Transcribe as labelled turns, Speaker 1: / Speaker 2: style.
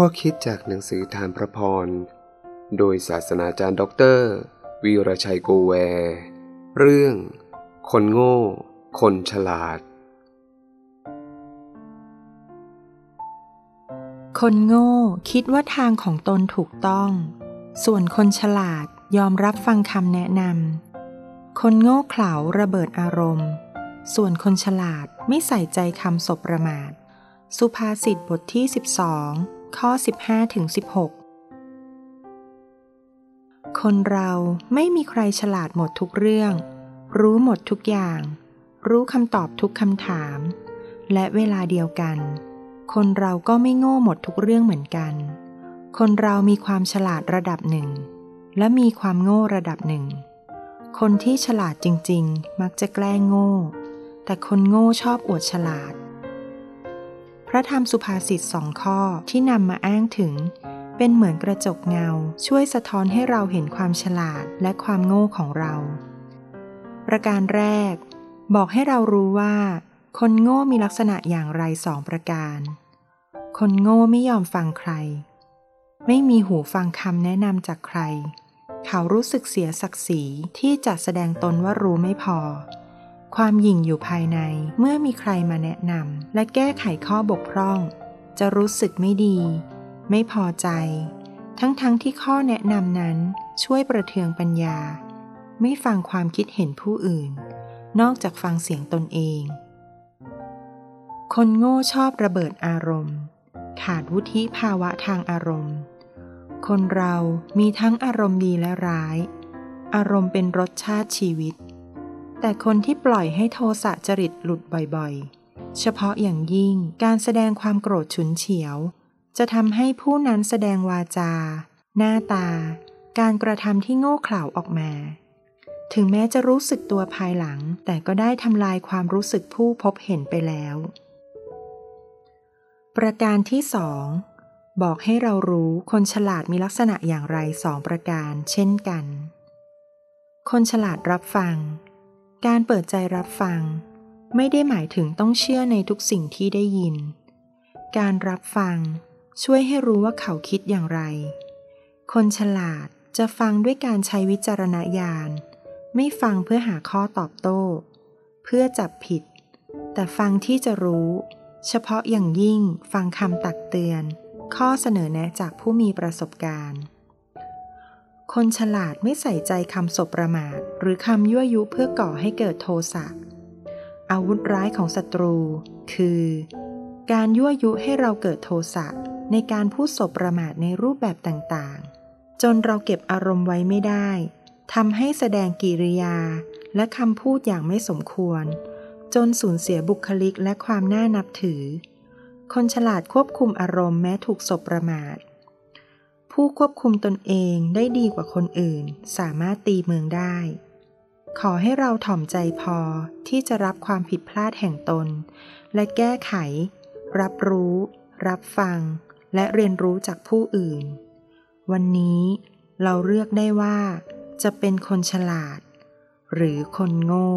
Speaker 1: ข้อคิดจากหนังสือทานพระพร โดยศาสนาจารย์ด็อกเตอร์ วีรชัยโกแวเรื่อง คนโง่ คนฉลาด
Speaker 2: คนโง่คิดว่าทางของตนถูกต้อง ส่วนคนฉลาดยอมรับฟังคำแนะนำ คนโง่เขลาระเบิดอารมณ์ ส่วนคนฉลาดไม่ใส่ใจคำสบประมาท สุภาษิตบทที่ 12 ข้อ 15ถึง16คนเราไม่มีใครฉลาดหมดทุกเรื่อง รู้หมดทุกอย่าง รู้คำตอบทุกคำถาม และเวลาเดียวกัน คนเราก็ไม่โง่หมดทุกเรื่องเหมือนกัน คนเรามีความฉลาดระดับหนึ่ง และมีความโง่ระดับหนึ่ง คนที่ฉลาดจริง ๆ มักจะแกล้งโง่ แต่คนโง่ชอบอวดฉลาด ระธรรมสุภาษิตสองข้อที่นำมาอ้างถึง เป็นเหมือนกระจกเงา ช่วยสะท้อนให้เราเห็นความฉลาดและความโง่ของเรา ประการแรก บอกให้เรารู้ว่า คนโง่มีลักษณะอย่างไรสองประการ คนโง่ไม่ยอมฟังใคร ไม่มีหูฟังคำแนะนำจากใคร เขารู้สึกเสียศักดิ์ศรีที่จะแสดงตนว่ารู้ไม่พอ ความหยิ่งอยู่ภายในเมื่อมีใครมาแนะนำและแก้ไขข้อบกพร่อง จะรู้สึกไม่ดี ไม่พอใจ ทั้งๆทที่ข้อแนะนำนั้นช่วยประเทืองปัญญา ไม่ฟังความคิดเห็นผู้อื่น นอกจากฟังเสียงตนเอง คนโง่ชอบระเบิดอารมณ์ ขาดวุฒิภาวะทางอารมณ์ คนเรามีทั้งอารมณ์ดีและร้าย อารมณ์เป็นรสชาติชีวิต แต่คนที่ปล่อยให้โทสะจริตหลุดบ่อยๆ เฉพาะอย่างยิ่งการแสดงความโกรธฉุนเฉียว จะทำให้ผู้นั้นแสดงวาจา หน้าตา การกระทำที่โง่เขลาออกมา ถึงแม้จะรู้สึกตัวภายหลัง แต่ก็ได้ทำลายความรู้สึกผู้พบเห็นไปแล้ว ประการที่สองบอกให้เรารู้คนฉลาดมีลักษณะอย่างไรสองประการ เช่นกัน คนฉลาดรับฟัง การเปิดใจรับฟัง ไม่ได้หมายถึงต้องเชื่อในทุกสิ่งที่ได้ยิน การรับฟังช่วยให้รู้ว่าเขาคิดอย่างไร คนฉลาดจะฟังด้วยการใช้วิจารณญาณ ไม่ฟังเพื่อหาข้อตอบโต้ เพื่อจับผิด แต่ฟังที่จะรู้ เฉพาะอย่างยิ่งฟังคำตักเตือน ข้อเสนอแนะจากผู้มีประสบการณ์ คนฉลาดไม่ใส่ใจคำสบประมาท หรือคำยั่วยุเพื่อก่อให้เกิดโทสะอาวุธร้ายของศัตรู คือ การยั่วยุให้เราเกิดโทสะในการพูดสบประมาทในรูปแบบต่างๆ จนเราเก็บอารมณ์ไว้ไม่ได้ทำให้แสดงกิริยาและคำพูดอย่างไม่สมควร จนสูญเสียบุคลิกและความน่านับถือ คนฉลาดควบคุมอารมณ์แม้ถูกสบประมาท ผู้ควบคุมตนเองได้ดีกว่าคนอื่น สามารถตีเมืองได้ ขอให้เราถ่อมใจพอที่จะรับความผิดพลาดแห่งตน และแก้ไข รับรู้ รับฟัง และเรียนรู้จากผู้อื่น วันนี้เราเลือกได้ว่า จะเป็นคนฉลาด หรือคนโง่